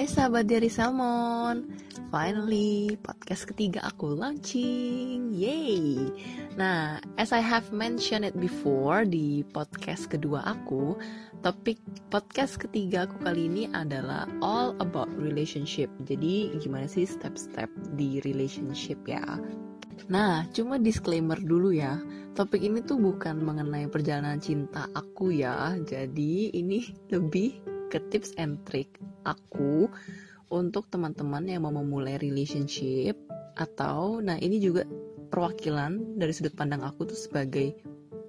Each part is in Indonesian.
Hai sahabat dari Salmon. Finally, podcast ketiga aku launching. Yay. Nah, as I have mentioned it before Di podcast kedua aku Topik podcast ketiga aku kali ini adalah All about relationship. Jadi gimana sih step-step di relationship ya? Nah, cuma disclaimer dulu ya. Topik ini tuh bukan mengenai perjalanan cinta aku ya. Jadi ini lebih ke tips and trick aku untuk teman-teman yang mau memulai relationship atau nah ini juga perwakilan dari sudut pandang aku tuh sebagai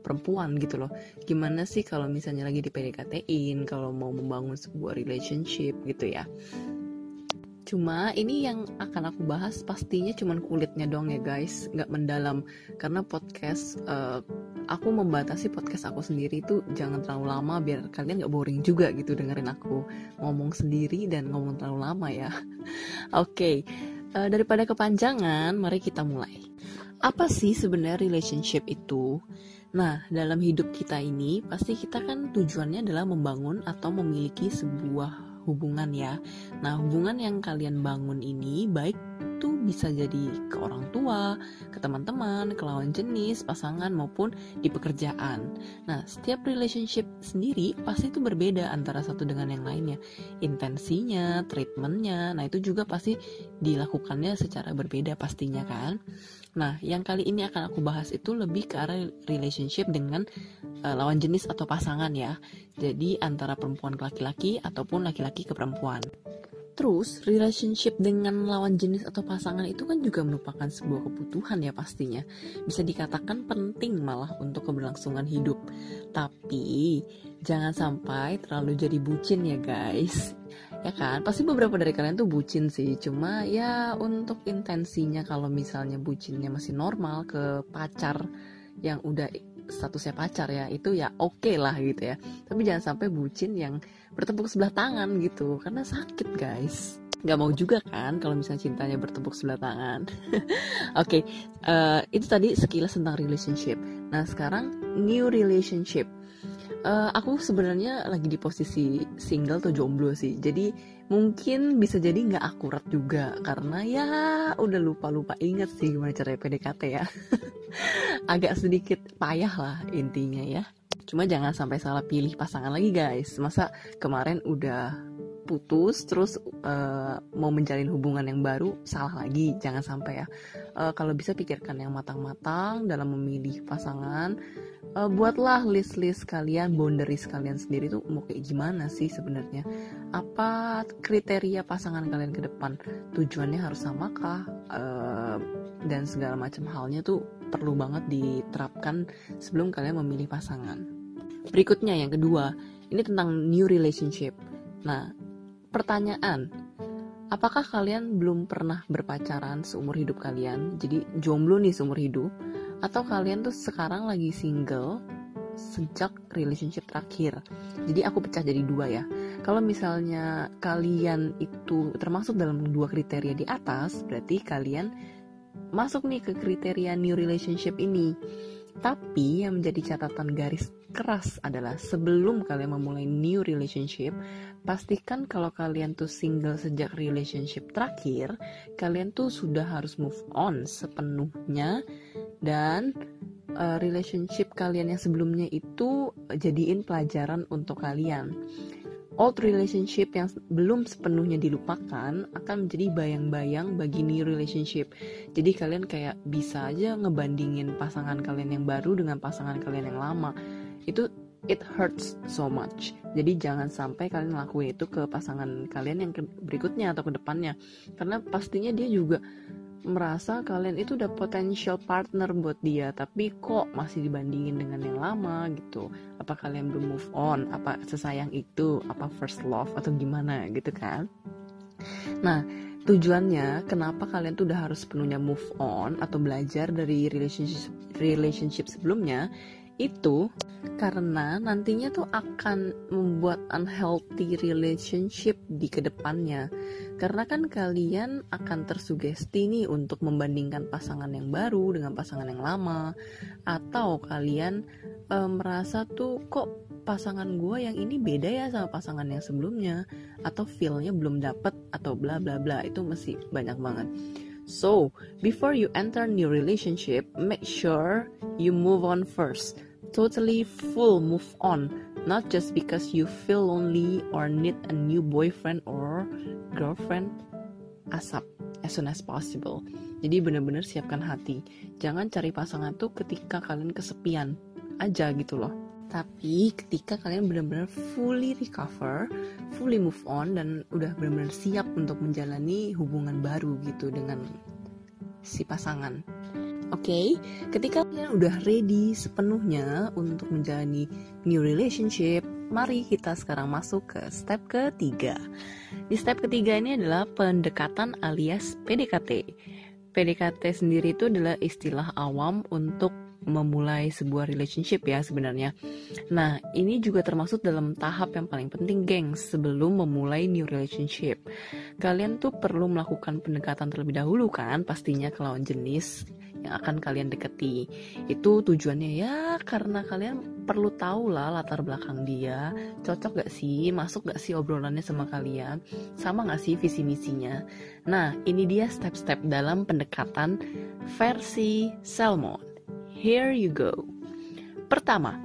perempuan gitu loh. Gimana sih kalau misalnya lagi di PDKT-in kalau mau membangun sebuah relationship gitu ya? Cuma ini yang akan aku bahas pastinya cuman kulitnya doang ya guys, nggak mendalam. Karena podcast, uh, aku membatasi podcast aku sendiri itu jangan terlalu lama biar kalian nggak boring juga gitu dengerin aku ngomong sendiri dan ngomong terlalu lama ya. Oke, okay. uh, eh, daripada kepanjangan, mari kita mulai. Apa sih sebenarnya relationship itu? Nah, dalam hidup kita ini pasti kita kan tujuannya adalah membangun atau memiliki sebuah hubungan ya. Nah, hubungan yang kalian bangun ini baik itu bisa jadi ke orang tua, ke teman-teman, ke lawan jenis, pasangan maupun di pekerjaan. Nah, setiap relationship sendiri pasti itu berbeda antara satu dengan yang lainnya. Intensinya, treatmentnya, nah itu juga pasti dilakukannya secara berbeda pastinya kan. Nah, yang kali ini akan aku bahas itu lebih ke arah relationship dengan uh, lawan jenis atau pasangan ya. Jadi antara perempuan ke laki-laki ataupun laki-laki ke perempuan. Terus, relationship dengan lawan jenis atau pasangan itu kan juga merupakan sebuah kebutuhan ya pastinya. Bisa dikatakan penting malah untuk keberlangsungan hidup. Tapi, jangan sampai terlalu jadi bucin ya guys ya kan pasti beberapa dari kalian tuh bucin sih cuma ya untuk intensinya kalau misalnya bucinnya masih normal ke pacar yang udah statusnya pacar ya itu ya oke okay lah gitu ya tapi jangan sampai bucin yang bertepuk sebelah tangan gitu karena sakit guys. Nggak mau juga kan kalau misalnya cintanya bertepuk sebelah tangan. Oke okay, uh, eh, itu tadi sekilas tentang relationship. Nah sekarang new relationship. Uh, aku sebenarnya lagi di posisi single atau jomblo sih. Jadi mungkin bisa jadi nggak akurat juga. Karena ya udah lupa lupa inget sih gimana cara PDKT ya. Agak sedikit payah lah intinya ya cuma jangan sampai salah pilih pasangan lagi guys masa kemarin udah putus terus uh, mau menjalin hubungan yang baru salah lagi jangan sampai ya uh, kalau bisa pikirkan yang matang-matang dalam memilih pasangan uh, buatlah list-list kalian, boundaries kalian sendiri tuh mau kayak gimana sih sebenarnya? Apa kriteria pasangan kalian ke depan? Tujuannya harus samakah? Uh, dan segala macam halnya tuh perlu banget diterapkan sebelum kalian memilih pasangan. Berikutnya yang kedua, ini tentang new relationship. Nah, pertanyaan, apakah kalian belum pernah berpacaran seumur hidup kalian? Jadi jomblo nih seumur hidup atau kalian tuh sekarang lagi single sejak relationship terakhir. Jadi aku pecah jadi dua ya. Kalau misalnya kalian itu termasuk dalam dua kriteria di atas, berarti kalian masuk nih ke kriteria new relationship ini. Tapi yang menjadi catatan garis keras adalah sebelum kalian memulai new relationship, pastikan kalau kalian tuh single sejak relationship terakhir, kalian tuh sudah harus move on sepenuhnya dan uh, relationship kalian yang sebelumnya itu jadiin pelajaran untuk kalian. Old relationship yang belum sepenuhnya dilupakan akan menjadi bayang-bayang bagi new relationship. Jadi kalian kayak bisa aja ngebandingin pasangan kalian yang baru dengan pasangan kalian yang lama. Itu it hurts so much. Jadi jangan sampai kalian ngelakuin itu ke pasangan kalian yang berikutnya atau ke depannya. Karena pastinya dia juga merasa kalian itu udah potential partner buat dia tapi kok masih dibandingin dengan yang lama gitu apa kalian belum move on apa sesayang itu apa first love atau gimana gitu kan nah tujuannya kenapa kalian tuh udah harus penuhnya move on atau belajar dari relationship relationship sebelumnya itu karena nantinya tuh akan membuat unhealthy relationship di ke depannya. Karena kan kalian akan tersugesti nih untuk membandingkan pasangan yang baru dengan pasangan yang lama. Atau kalian e, merasa tuh kok pasangan gue yang ini beda ya sama pasangan yang sebelumnya? Atau feelnya belum dapet? Atau bla bla bla. Itu masih banyak banget. So before you enter new relationship make sure you move on first totally full move on. Not just because you feel lonely or need a new boyfriend or girlfriend asap as soon as possible. Jadi benar-benar siapkan hati. Jangan cari pasangan tuh ketika kalian kesepian aja gitu loh. Tapi ketika kalian benar-benar fully recover, fully move on dan udah benar-benar siap untuk menjalani hubungan baru gitu dengan si pasangan. Oke, okay? ketika kalian udah ready sepenuhnya untuk menjalani new relationship, mari kita sekarang masuk ke step ketiga. Di step ketiga ini adalah pendekatan alias PDKT. PDKT sendiri itu adalah istilah awam untuk memulai sebuah relationship ya sebenarnya. Nah, ini juga termasuk dalam tahap yang paling penting, gengs, sebelum memulai new relationship. Kalian tuh perlu melakukan pendekatan terlebih dahulu kan, pastinya ke lawan jenis yang akan kalian deketi. Itu tujuannya ya karena kalian perlu tahu lah latar belakang dia, cocok gak sih, masuk gak sih obrolannya sama kalian, sama gak sih visi misinya. Nah, ini dia step-step dalam pendekatan versi Salmon. Here you go. Pertama,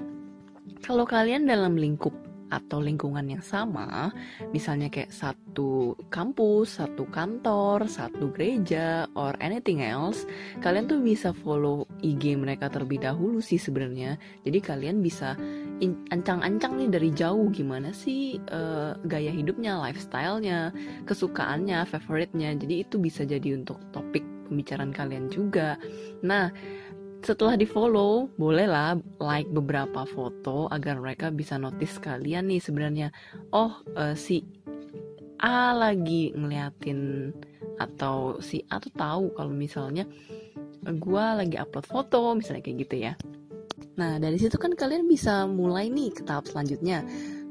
kalau kalian dalam lingkup atau lingkungan yang sama, misalnya kayak satu kampus, satu kantor, satu gereja, or anything else, kalian tuh bisa follow IG mereka terlebih dahulu sih sebenarnya. Jadi kalian bisa ancang-ancang nih dari jauh gimana sih uh, gaya hidupnya, lifestylenya, kesukaannya, favoritnya. Jadi itu bisa jadi untuk topik pembicaraan kalian juga. Nah, setelah di follow bolehlah like beberapa foto agar mereka bisa notice kalian nih sebenarnya oh uh, si A lagi ngeliatin atau si A tuh tahu kalau misalnya gue lagi upload foto misalnya kayak gitu ya nah dari situ kan kalian bisa mulai nih ke tahap selanjutnya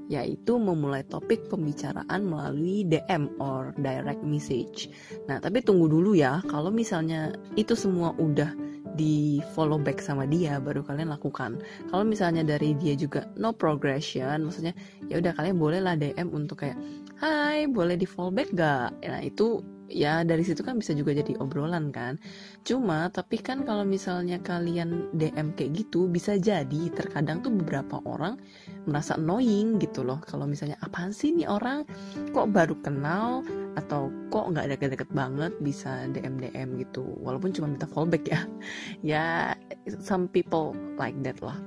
yaitu memulai topik pembicaraan melalui DM or direct message. Nah, tapi tunggu dulu ya, kalau misalnya itu semua udah di follow back sama dia baru kalian lakukan. Kalau misalnya dari dia juga no progression maksudnya ya udah kalian boleh lah DM untuk kayak hai boleh di follow back gak nah itu ya dari situ kan bisa juga jadi obrolan kan. Cuma tapi kan kalau misalnya kalian DM kayak gitu bisa jadi terkadang tuh beberapa orang merasa annoying gitu loh. Kalau misalnya apaan sih nih orang? Kok baru kenal atau kok nggak deket-deket banget bisa DM DM gitu. Walaupun cuma minta fallback ya. Ya some people like that lah.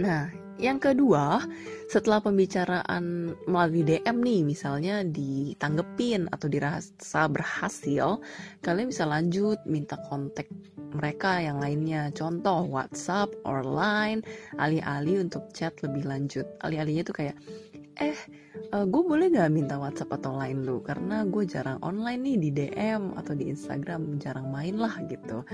Nah yang kedua setelah pembicaraan melalui DM nih misalnya ditanggepin atau dirasa berhasil kalian bisa lanjut minta kontak mereka yang lainnya. Contoh WhatsApp or Line alih-alih untuk chat lebih lanjut. Alih-alihnya tuh kayak eh uh, gue boleh gak minta WhatsApp atau lain lu? Karena gue jarang online nih di DM atau di Instagram jarang main lah gitu.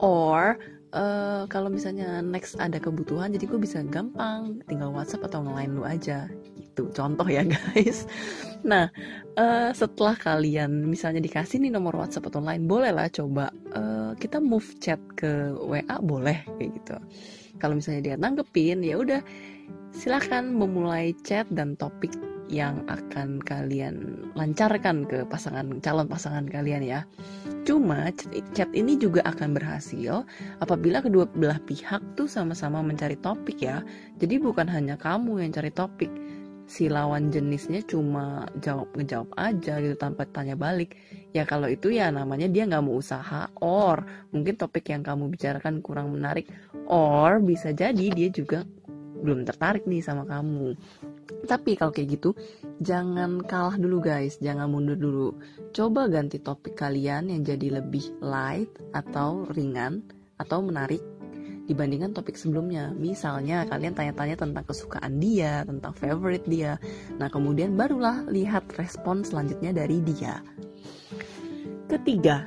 Or uh, kalau misalnya next ada kebutuhan jadi gue bisa gampang tinggal WhatsApp atau lain lu aja gitu. Contoh ya guys. Nah uh, setelah kalian misalnya dikasih nih nomor WhatsApp atau lain boleh lah coba uh, kita move chat ke WA boleh kayak gitu. Kalau misalnya dia nanggepin ya udah silahkan memulai chat dan topik yang akan kalian lancarkan ke pasangan calon pasangan kalian ya. Cuma chat ini juga akan berhasil apabila kedua belah pihak tuh sama-sama mencari topik ya. Jadi bukan hanya kamu yang cari topik, si lawan jenisnya cuma jawab ngejawab aja gitu tanpa tanya balik. Ya kalau itu ya namanya dia nggak mau usaha or mungkin topik yang kamu bicarakan kurang menarik or bisa jadi dia juga belum tertarik nih sama kamu. Tapi kalau kayak gitu, jangan kalah dulu guys, jangan mundur dulu. Coba ganti topik kalian yang jadi lebih light atau ringan atau menarik dibandingkan topik sebelumnya. Misalnya kalian tanya-tanya tentang kesukaan dia, tentang favorite dia. Nah, kemudian barulah lihat respon selanjutnya dari dia. Ketiga,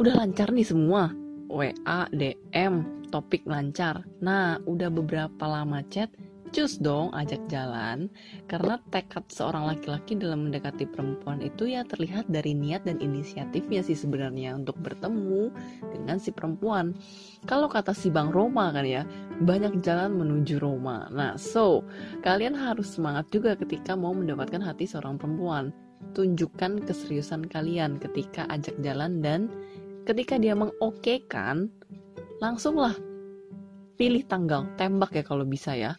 udah lancar nih semua. WA, DM, topik lancar. Nah, udah beberapa lama chat, cus dong ajak jalan karena tekad seorang laki-laki dalam mendekati perempuan itu ya terlihat dari niat dan inisiatifnya sih sebenarnya untuk bertemu dengan si perempuan. Kalau kata si Bang Roma kan ya, banyak jalan menuju Roma. Nah, so kalian harus semangat juga ketika mau mendapatkan hati seorang perempuan. Tunjukkan keseriusan kalian ketika ajak jalan dan ketika dia mengokekan, langsunglah pilih tanggal, tembak ya kalau bisa ya.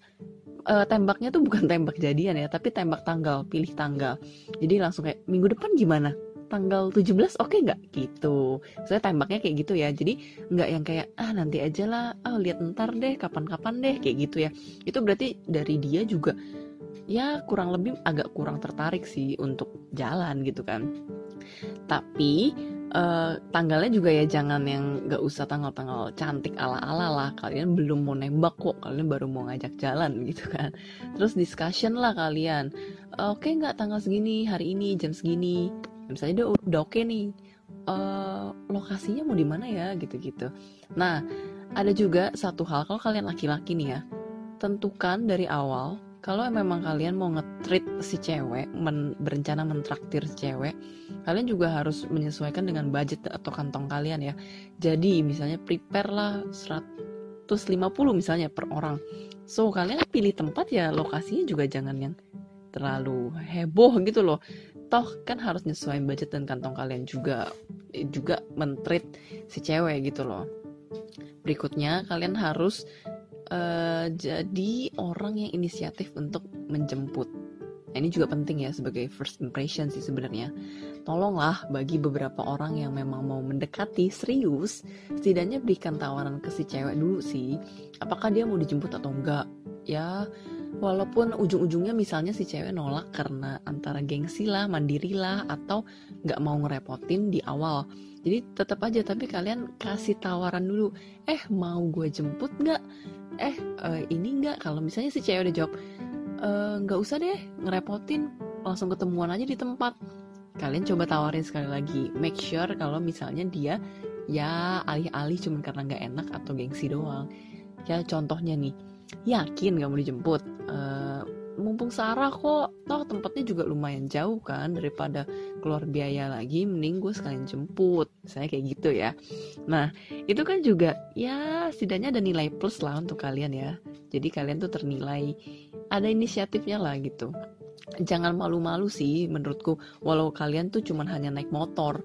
E, tembaknya tuh bukan tembak jadian ya, tapi tembak tanggal, pilih tanggal. Jadi langsung kayak minggu depan gimana? Tanggal 17 oke okay nggak? Gitu. Saya tembaknya kayak gitu ya. Jadi nggak yang kayak ah nanti aja lah, ah lihat ntar deh, kapan-kapan deh kayak gitu ya. Itu berarti dari dia juga ya kurang lebih agak kurang tertarik sih untuk jalan gitu kan. Tapi uh, tanggalnya juga ya jangan yang gak usah tanggal-tanggal cantik ala-ala lah. Kalian belum mau nembak kok kalian baru mau ngajak jalan gitu kan. Terus discussion lah kalian. Oke okay, nggak tanggal segini hari ini jam segini. Misalnya udah udah oke okay nih. Uh, lokasinya mau di mana ya gitu-gitu. Nah ada juga satu hal kalau kalian laki-laki nih ya. Tentukan dari awal kalau memang kalian mau ngetrit si cewek, men, berencana mentraktir si cewek, kalian juga harus menyesuaikan dengan budget atau kantong kalian ya. Jadi misalnya prepare lah 150 misalnya per orang. So kalian pilih tempat ya lokasinya juga jangan yang terlalu heboh gitu loh. Toh kan harus nyesuaiin budget dan kantong kalian juga juga mentreat si cewek gitu loh. Berikutnya kalian harus uh, jadi orang yang inisiatif untuk menjemput. Nah, ini juga penting ya sebagai first impression sih sebenarnya. Tolonglah bagi beberapa orang yang memang mau mendekati serius, setidaknya berikan tawaran ke si cewek dulu sih. Apakah dia mau dijemput atau enggak? Ya, walaupun ujung-ujungnya misalnya si cewek nolak karena antara gengsi lah, mandiri lah, atau nggak mau ngerepotin di awal. Jadi tetap aja tapi kalian kasih tawaran dulu. Eh mau gue jemput nggak? eh uh, ini nggak kalau misalnya si cewek udah jawab eh, nggak uh, usah deh ngerepotin langsung ketemuan aja di tempat kalian coba tawarin sekali lagi make sure kalau misalnya dia ya alih-alih cuma karena nggak enak atau gengsi doang ya contohnya nih yakin gak mau dijemput? Uh, mumpung Sarah kok. Toh tempatnya juga lumayan jauh kan daripada keluar biaya lagi mending gue sekalian jemput. Saya kayak gitu ya. Nah itu kan juga ya setidaknya ada nilai plus lah untuk kalian ya. Jadi kalian tuh ternilai. Ada inisiatifnya lah gitu jangan malu-malu sih menurutku. Walau kalian tuh cuman hanya naik motor.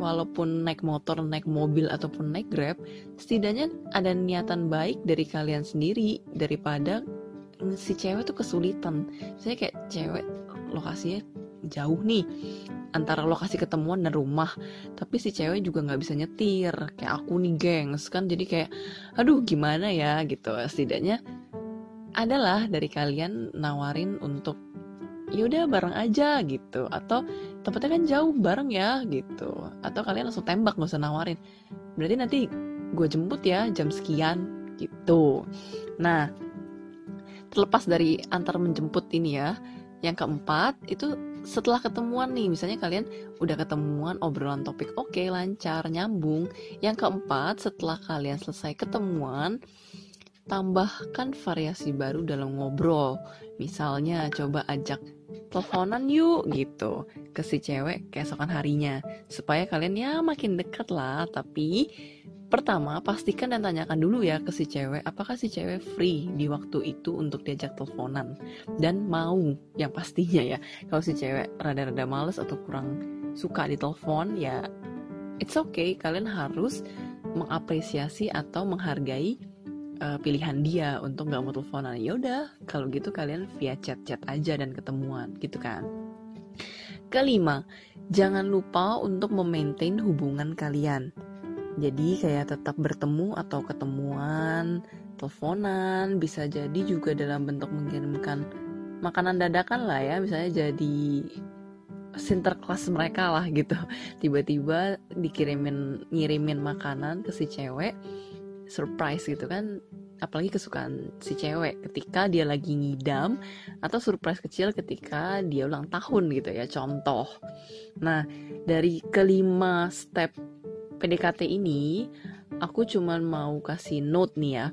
Walaupun naik motor naik mobil ataupun naik grab setidaknya ada niatan baik dari kalian sendiri daripada si cewek tuh kesulitan. Saya kayak cewek lokasinya jauh nih antara lokasi ketemuan dan rumah. Tapi si cewek juga nggak bisa nyetir. Kayak aku nih gengs kan. Jadi kayak aduh gimana ya? Gitu. Setidaknya adalah dari kalian nawarin untuk yaudah bareng aja gitu. Atau tempatnya kan jauh bareng ya gitu. Atau kalian langsung tembak nggak usah nawarin. Berarti nanti gue jemput ya jam sekian gitu. Nah terlepas dari antar menjemput ini ya yang keempat itu setelah ketemuan nih. Misalnya kalian udah ketemuan obrolan topik oke okay, lancar nyambung. Yang keempat setelah kalian selesai ketemuan tambahkan variasi baru dalam ngobrol. Misalnya coba ajak teleponan yuk gitu. Ke si cewek keesokan harinya. Supaya kalian ya makin dekat lah tapi Pertama, pastikan dan tanyakan dulu ya ke si cewek, apakah si cewek free di waktu itu untuk diajak teleponan? Dan mau yang pastinya ya. Kalau si cewek rada-rada males atau kurang suka ditelepon ya it's okay, kalian harus mengapresiasi atau menghargai uh, pilihan dia untuk nggak mau teleponan. Ya udah, kalau gitu kalian via chat-chat aja dan ketemuan gitu kan. Kelima, jangan lupa untuk memaintain hubungan kalian jadi kayak tetap bertemu atau ketemuan, teleponan, bisa jadi juga dalam bentuk mengirimkan makanan dadakan lah ya, misalnya jadi sinterklas mereka lah gitu. Tiba-tiba dikirimin ngirimin makanan ke si cewek, surprise gitu kan apalagi kesukaan si cewek ketika dia lagi ngidam atau surprise kecil ketika dia ulang tahun gitu ya contoh nah dari kelima step PDKT ini aku cuman mau kasih note nih ya.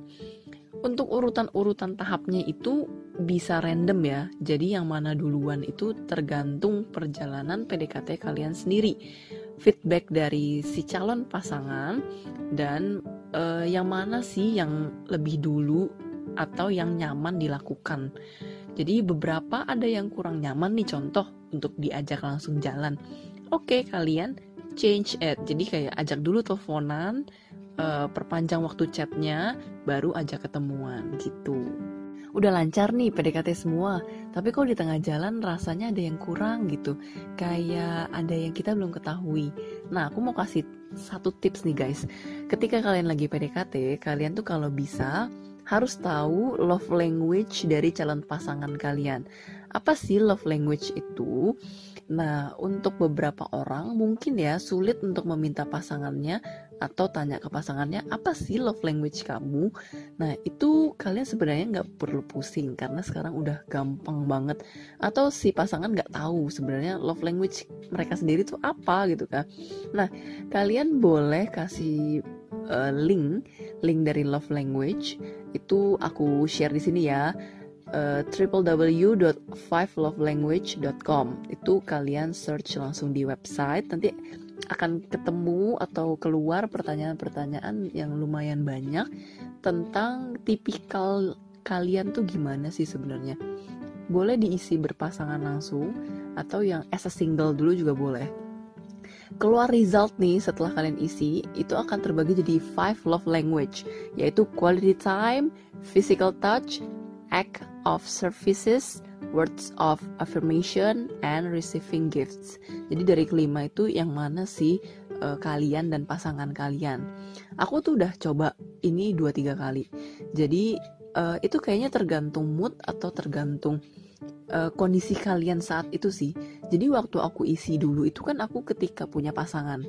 Untuk urutan-urutan tahapnya itu bisa random ya. Jadi yang mana duluan itu tergantung perjalanan PDKT kalian sendiri. Feedback dari si calon pasangan dan uh, yang mana sih yang lebih dulu atau yang nyaman dilakukan. Jadi beberapa ada yang kurang nyaman nih contoh untuk diajak langsung jalan. Oke, kalian change it. Jadi kayak ajak dulu teleponan, uh, perpanjang waktu chatnya, baru ajak ketemuan gitu udah lancar nih PDKT semua, tapi kok di tengah jalan rasanya ada yang kurang gitu, kayak ada yang kita belum ketahui. Nah, aku mau kasih satu tips nih guys. Ketika kalian lagi PDKT, kalian tuh kalau bisa harus tahu love language dari calon pasangan kalian. Apa sih love language itu? Nah, untuk beberapa orang mungkin ya sulit untuk meminta pasangannya atau tanya ke pasangannya apa sih love language kamu. Nah, itu kalian sebenarnya nggak perlu pusing karena sekarang udah gampang banget. Atau si pasangan nggak tahu sebenarnya love language mereka sendiri tuh apa gitu kan. Nah, kalian boleh kasih uh, link link dari love language itu aku share di sini ya uh, www.fivelovelanguage.com itu kalian search langsung di website nanti akan ketemu atau keluar pertanyaan-pertanyaan yang lumayan banyak tentang tipikal kalian tuh gimana sih sebenarnya? Boleh diisi berpasangan langsung atau yang as a single dulu juga boleh. Keluar result nih setelah kalian isi itu akan terbagi jadi five love language yaitu quality time, physical touch, act of services, words of affirmation, and receiving gifts. Jadi dari kelima itu yang mana sih uh, kalian dan pasangan kalian? Aku tuh udah coba ini dua tiga kali. Jadi uh, itu kayaknya tergantung mood atau tergantung uh, kondisi kalian saat itu sih. Jadi waktu aku isi dulu itu kan aku ketika punya pasangan.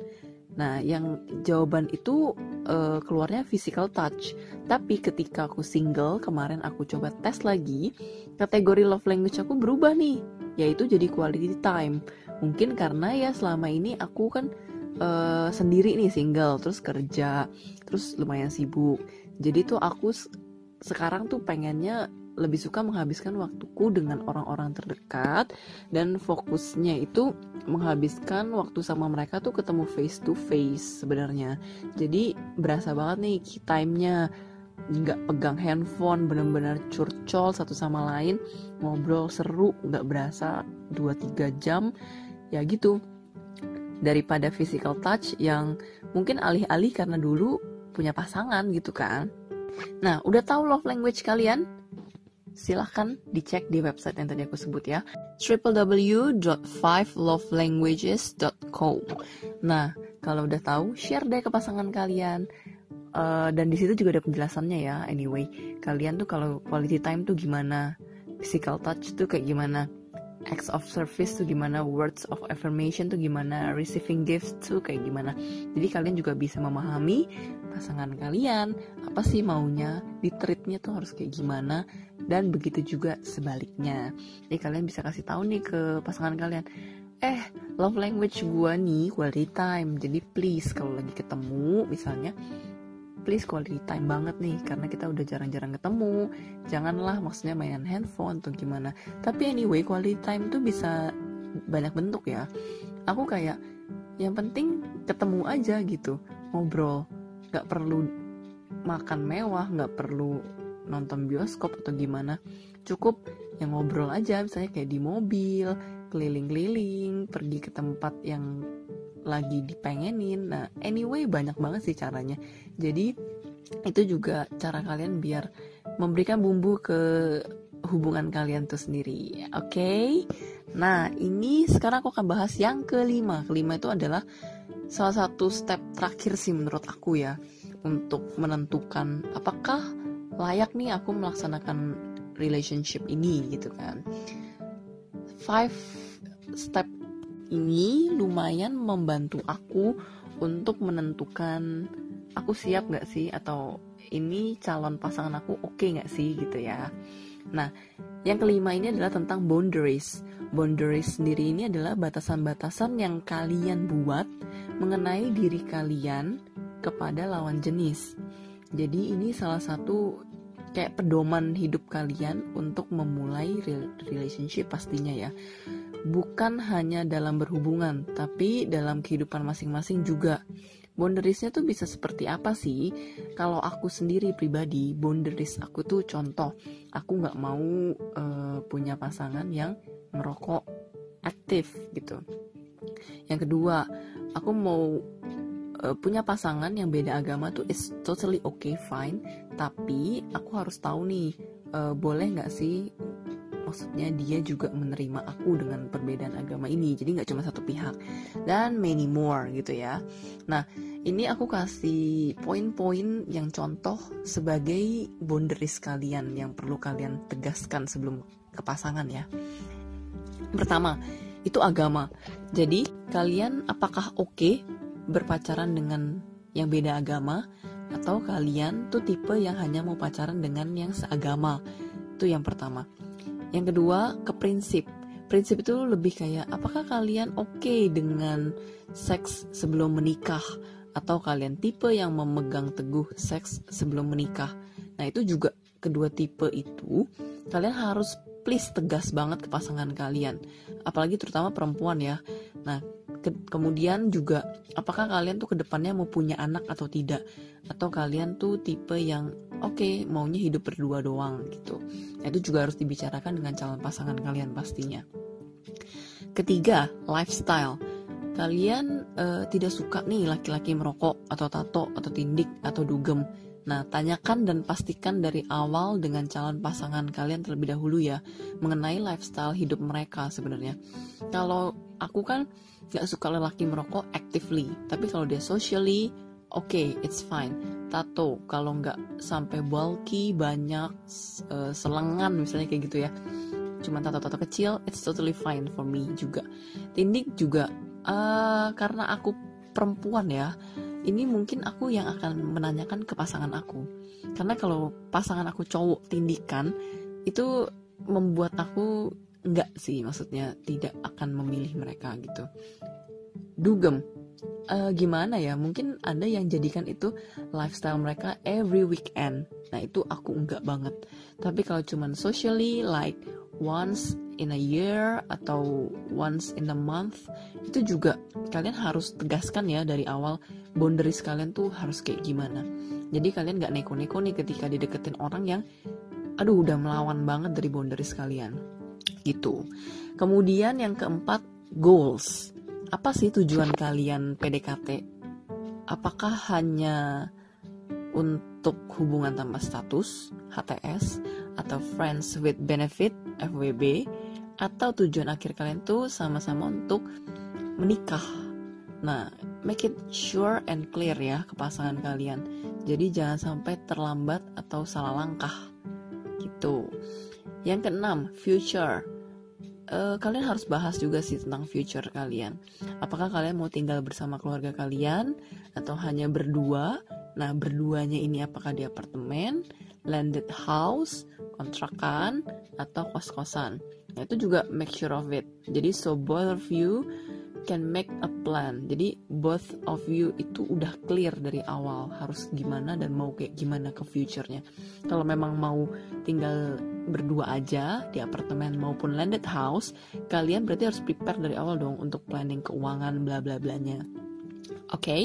Nah, yang jawaban itu uh, keluarnya physical touch. Tapi ketika aku single, kemarin aku coba tes lagi, kategori love language aku berubah nih, yaitu jadi quality time. Mungkin karena ya selama ini aku kan uh, sendiri nih single, terus kerja, terus lumayan sibuk. Jadi tuh aku sekarang tuh pengennya lebih suka menghabiskan waktuku dengan orang-orang terdekat dan fokusnya itu menghabiskan waktu sama mereka tuh ketemu face to face sebenarnya. Jadi berasa banget nih time-nya. Nggak pegang handphone bener-bener curcol satu sama lain ngobrol seru nggak berasa 2-3 jam. Ya gitu. Daripada physical touch yang mungkin alih-alih karena dulu punya pasangan gitu kan. Nah, udah tahu love language kalian? Silahkan dicek di website yang tadi aku sebut ya. www.fivelovelanguages.com nah kalau udah tahu share deh ke pasangan kalian. Uh, dan di situ juga ada penjelasannya ya anyway. Kalian tuh kalau quality time tuh gimana? Physical touch tuh kayak gimana? Acts of service tuh gimana? Words of affirmation tuh gimana? Receiving gifts tuh kayak gimana? Jadi kalian juga bisa memahami pasangan kalian. Apa sih maunya? Di treatnya tuh harus kayak gimana dan begitu juga sebaliknya. Jadi kalian bisa kasih tahu nih ke pasangan kalian eh love language gue nih quality time. Jadi please kalau lagi ketemu misalnya please quality time banget nih karena kita udah jarang-jarang ketemu. Janganlah maksudnya mainan handphone atau gimana. Tapi anyway quality time tuh bisa banyak bentuk ya. Aku kayak yang penting ketemu aja gitu. Ngobrol. Nggak perlu makan mewah nggak perlu nonton bioskop atau gimana cukup yang ngobrol aja misalnya kayak di mobil keliling-keliling pergi ke tempat yang lagi dipengenin. Nah anyway banyak banget sih caranya. Jadi itu juga cara kalian biar memberikan bumbu ke hubungan kalian tuh sendiri oke? Okay? nah ini sekarang aku akan bahas yang kelima. Kelima itu adalah salah satu step terakhir sih menurut aku ya untuk menentukan apakah layak nih aku melaksanakan relationship ini gitu kan. Five step ini lumayan membantu aku untuk menentukan aku siap nggak sih? Atau ini calon pasangan aku oke okay nggak sih? gitu ya. Nah yang kelima ini adalah tentang boundaries. Boundaries sendiri ini adalah batasan-batasan yang kalian buat mengenai diri kalian kepada lawan jenis. Jadi ini salah satu kayak pedoman hidup kalian untuk memulai relationship pastinya ya bukan hanya dalam berhubungan tapi dalam kehidupan masing-masing juga boundariesnya tuh bisa seperti apa sih? Kalau aku sendiri pribadi, boundaries aku tuh contoh, aku nggak mau uh, punya pasangan yang merokok aktif gitu. Yang kedua, aku mau uh, punya pasangan yang beda agama tuh is totally okay fine, tapi aku harus tahu nih uh, boleh nggak sih maksudnya dia juga menerima aku dengan perbedaan agama ini? Jadi nggak cuma satu pihak dan many more gitu ya. Nah ini aku kasih poin-poin yang contoh sebagai boundaries kalian yang perlu kalian tegaskan sebelum ke pasangan ya. Pertama itu agama. Jadi kalian apakah oke okay berpacaran dengan yang beda agama atau kalian tuh tipe yang hanya mau pacaran dengan yang seagama itu yang pertama yang kedua, ke prinsip. Prinsip itu lebih kayak apakah kalian oke okay dengan seks sebelum menikah atau kalian tipe yang memegang teguh seks sebelum menikah. Nah, itu juga kedua tipe itu kalian harus please tegas banget ke pasangan kalian. Apalagi terutama perempuan ya. Nah, ke kemudian juga apakah kalian tuh ke depannya mau punya anak atau tidak? Atau kalian tuh tipe yang oke okay, maunya hidup berdua doang gitu. Nah, itu juga harus dibicarakan dengan calon pasangan kalian pastinya. Ketiga lifestyle. Kalian uh, tidak suka nih laki-laki merokok atau tato atau tindik atau dugem. Nah, tanyakan dan pastikan dari awal dengan calon pasangan kalian terlebih dahulu ya mengenai lifestyle hidup mereka sebenarnya. Kalau aku kan gak suka lelaki merokok actively, tapi kalau dia socially, oke, okay, it's fine. Tato kalau nggak sampai bulky banyak uh, selengan misalnya kayak gitu ya. Cuma tato-tato kecil, it's totally fine for me juga. Tindik juga uh, karena aku perempuan ya ini mungkin aku yang akan menanyakan ke pasangan aku karena kalau pasangan aku cowok tindikan itu membuat aku enggak sih maksudnya tidak akan memilih mereka gitu. Dugem. Uh, gimana ya? Mungkin ada yang jadikan itu lifestyle mereka every weekend. Nah itu aku enggak banget. Tapi kalau cuman socially like once in a year atau once in a month itu juga kalian harus tegaskan ya dari awal boundaries kalian tuh harus kayak gimana. Jadi kalian gak neko-neko nih ketika dideketin orang yang aduh udah melawan banget dari boundaries kalian gitu kemudian yang keempat goals apa sih tujuan kalian PDKT apakah hanya untuk hubungan tanpa status HTS atau friends with benefit FWB atau tujuan akhir kalian tuh sama-sama untuk menikah. Nah, make it sure and clear ya ke pasangan kalian. Jadi jangan sampai terlambat atau salah langkah. Gitu. Yang keenam, future. Uh, kalian harus bahas juga sih tentang future kalian. Apakah kalian mau tinggal bersama keluarga kalian atau hanya berdua? Nah, berduanya ini apakah di apartemen, landed house, kontrakan, atau kos-kosan? Nah, itu juga make sure of it. Jadi so both of you can make a plan. Jadi both of you itu udah clear dari awal harus gimana dan mau kayak gimana ke future-nya. Kalau memang mau tinggal berdua aja di apartemen maupun landed house, kalian berarti harus prepare dari awal dong untuk planning keuangan bla bla blanya. Oke, okay?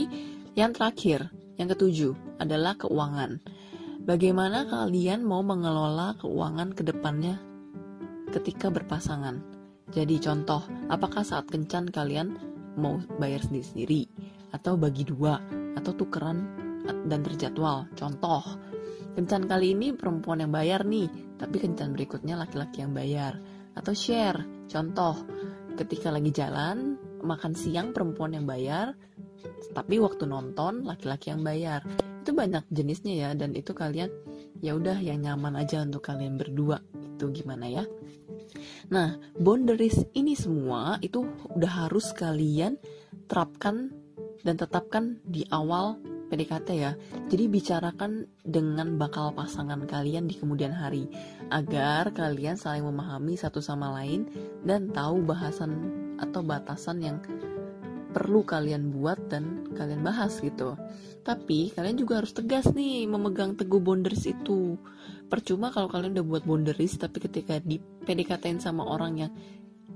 yang terakhir, yang ketujuh adalah keuangan. Bagaimana kalian mau mengelola keuangan ke depannya ketika berpasangan. Jadi contoh, apakah saat kencan kalian mau bayar sendiri-sendiri atau bagi dua atau tukeran dan terjadwal. Contoh, kencan kali ini perempuan yang bayar nih, tapi kencan berikutnya laki-laki yang bayar. Atau share, contoh, ketika lagi jalan makan siang perempuan yang bayar, tapi waktu nonton laki-laki yang bayar. Itu banyak jenisnya ya dan itu kalian ya udah yang nyaman aja untuk kalian berdua. Itu gimana ya? Nah, boundaries ini semua itu udah harus kalian terapkan dan tetapkan di awal PDKT ya. Jadi bicarakan dengan bakal pasangan kalian di kemudian hari agar kalian saling memahami satu sama lain dan tahu bahasan atau batasan yang perlu kalian buat dan kalian bahas gitu. Tapi kalian juga harus tegas nih memegang teguh boundaries itu. Percuma kalau kalian udah buat boundaries tapi ketika di PDKT sama orang yang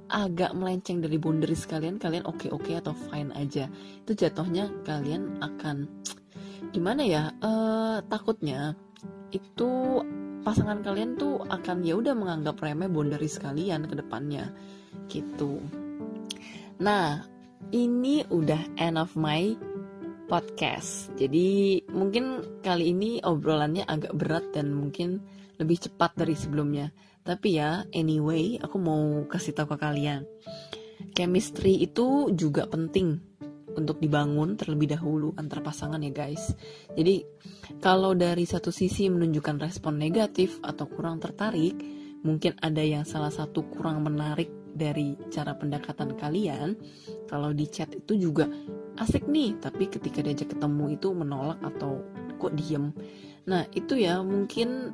agak melenceng dari boundaries kalian, kalian oke-oke atau fine aja. Itu jatuhnya kalian akan gimana ya? Uh, takutnya itu pasangan kalian tuh akan ya udah menganggap remeh boundaries kalian ke depannya gitu. Nah, ini udah end of my podcast. Jadi mungkin kali ini obrolannya agak berat dan mungkin lebih cepat dari sebelumnya. Tapi ya, anyway, aku mau kasih tahu ke kalian. Chemistry itu juga penting untuk dibangun terlebih dahulu antar pasangan ya guys. Jadi kalau dari satu sisi menunjukkan respon negatif atau kurang tertarik, mungkin ada yang salah satu kurang menarik dari cara pendekatan kalian, kalau di chat itu juga asik nih, tapi ketika diajak ketemu itu menolak atau kok diem. Nah, itu ya mungkin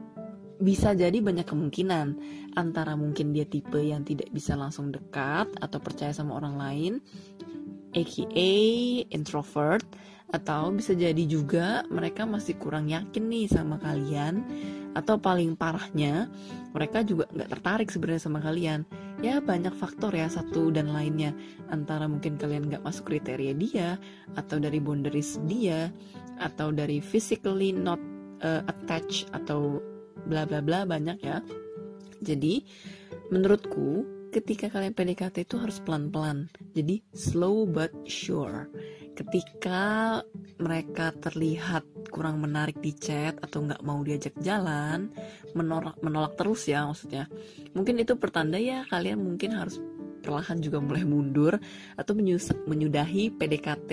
bisa jadi banyak kemungkinan antara mungkin dia tipe yang tidak bisa langsung dekat atau percaya sama orang lain, aka introvert, atau bisa jadi juga mereka masih kurang yakin nih sama kalian atau paling parahnya mereka juga nggak tertarik sebenarnya sama kalian. Ya banyak faktor ya satu dan lainnya. Antara mungkin kalian nggak masuk kriteria dia atau dari boundaries dia atau dari physically not uh, attached atau bla bla bla banyak ya. Jadi menurutku ketika kalian PDKT itu harus pelan-pelan. Jadi slow but sure ketika mereka terlihat kurang menarik di chat atau nggak mau diajak jalan menolak menolak terus ya maksudnya. Mungkin itu pertanda ya kalian mungkin harus perlahan juga mulai mundur atau menyudahi PDKT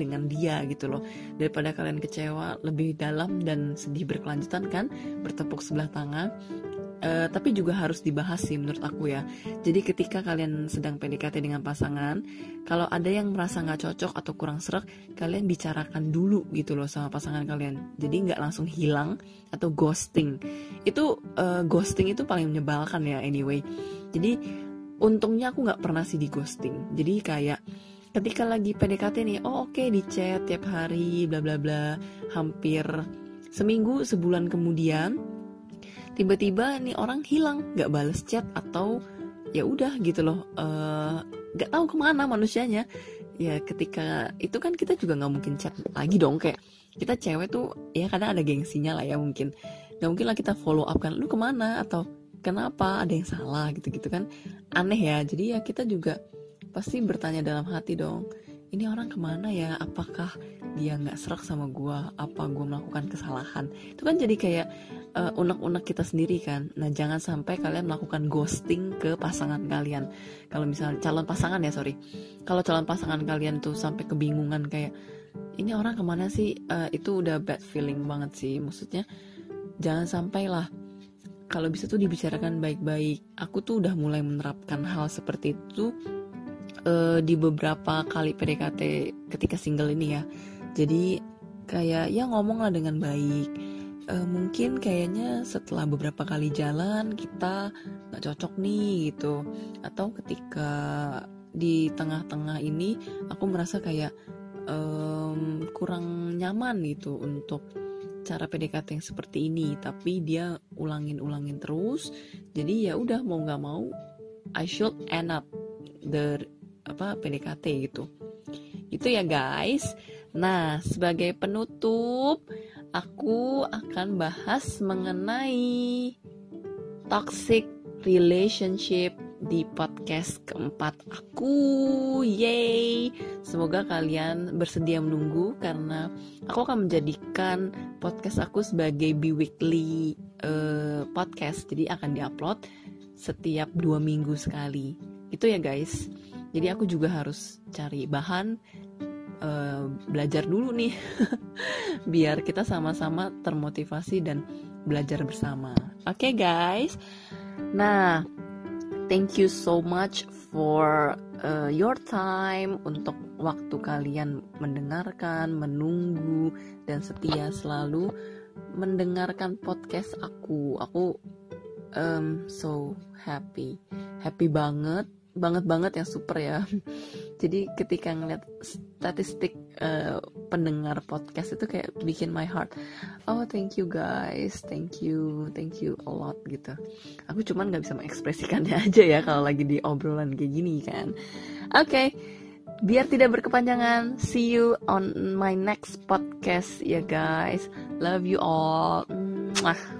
dengan dia gitu loh. Daripada kalian kecewa lebih dalam dan sedih berkelanjutan kan? Bertepuk sebelah tangan Uh, tapi juga harus dibahas sih menurut aku ya. Jadi ketika kalian sedang PDKT dengan pasangan, kalau ada yang merasa nggak cocok atau kurang serak, kalian bicarakan dulu gitu loh sama pasangan kalian. Jadi nggak langsung hilang atau ghosting. Itu uh, ghosting itu paling menyebalkan ya anyway. Jadi untungnya aku nggak pernah sih di ghosting. Jadi kayak ketika lagi PDKT nih, oh oke okay, di chat tiap hari, bla bla bla, hampir seminggu sebulan kemudian tiba-tiba nih orang hilang nggak balas chat atau ya udah gitu loh eh, nggak uh, tahu ke mana manusianya. Ya ketika itu kan kita juga nggak mungkin chat lagi dong kayak kita cewek tuh ya kadang ada gengsinya lah ya mungkin. Nggak mungkin lah kita follow up kan lu ke mana? atau kenapa? Ada yang salah? gitu gitu kan. Aneh ya jadi ya kita juga pasti bertanya dalam hati dong ini orang ke mana ya? Apakah dia nggak serak sama gue apa gue melakukan kesalahan? Itu kan jadi kayak uh, unek-unek kita sendiri kan. Nah jangan sampai kalian melakukan ghosting ke pasangan kalian. Kalau misalnya calon pasangan ya sorry. Kalau calon pasangan kalian tuh sampai kebingungan kayak ini orang ke mana sih? Uh, itu udah bad feeling banget sih. Maksudnya jangan sampai lah. Kalau bisa tuh dibicarakan baik-baik. Aku tuh udah mulai menerapkan hal seperti itu uh, di beberapa kali PDKT ketika single ini ya. Jadi kayak ya ngomong lah dengan baik. Uh, mungkin kayaknya setelah beberapa kali jalan kita nggak cocok nih gitu. Atau ketika di tengah-tengah ini aku merasa kayak um, kurang nyaman gitu untuk cara PDKT yang seperti ini. Tapi dia ulangin-ulangin terus. Jadi ya udah mau nggak mau I should end up the apa PDKT gitu itu ya guys nah sebagai penutup aku akan bahas mengenai toxic relationship di podcast keempat aku. Yay! Semoga kalian bersedia menunggu karena aku akan menjadikan podcast aku sebagai bi-weekly uh, podcast. Jadi akan diupload setiap dua minggu sekali. Itu ya guys. Jadi aku juga harus cari bahan uh, belajar dulu nih biar kita sama-sama termotivasi dan belajar bersama. Oke okay, guys. Nah, thank you so much for uh, your time untuk waktu kalian mendengarkan, menunggu dan setia selalu mendengarkan podcast aku. Aku um, so happy, happy banget banget-banget yang super ya. Jadi ketika ngeliat statistik uh, pendengar podcast itu kayak bikin my heart, oh thank you guys, thank you, thank you a lot gitu. Aku cuman nggak bisa mengekspresikannya aja ya kalau lagi di obrolan kayak gini kan. Oke. Okay. Biar tidak berkepanjangan, see you on my next podcast ya guys. Love you all. Mwah.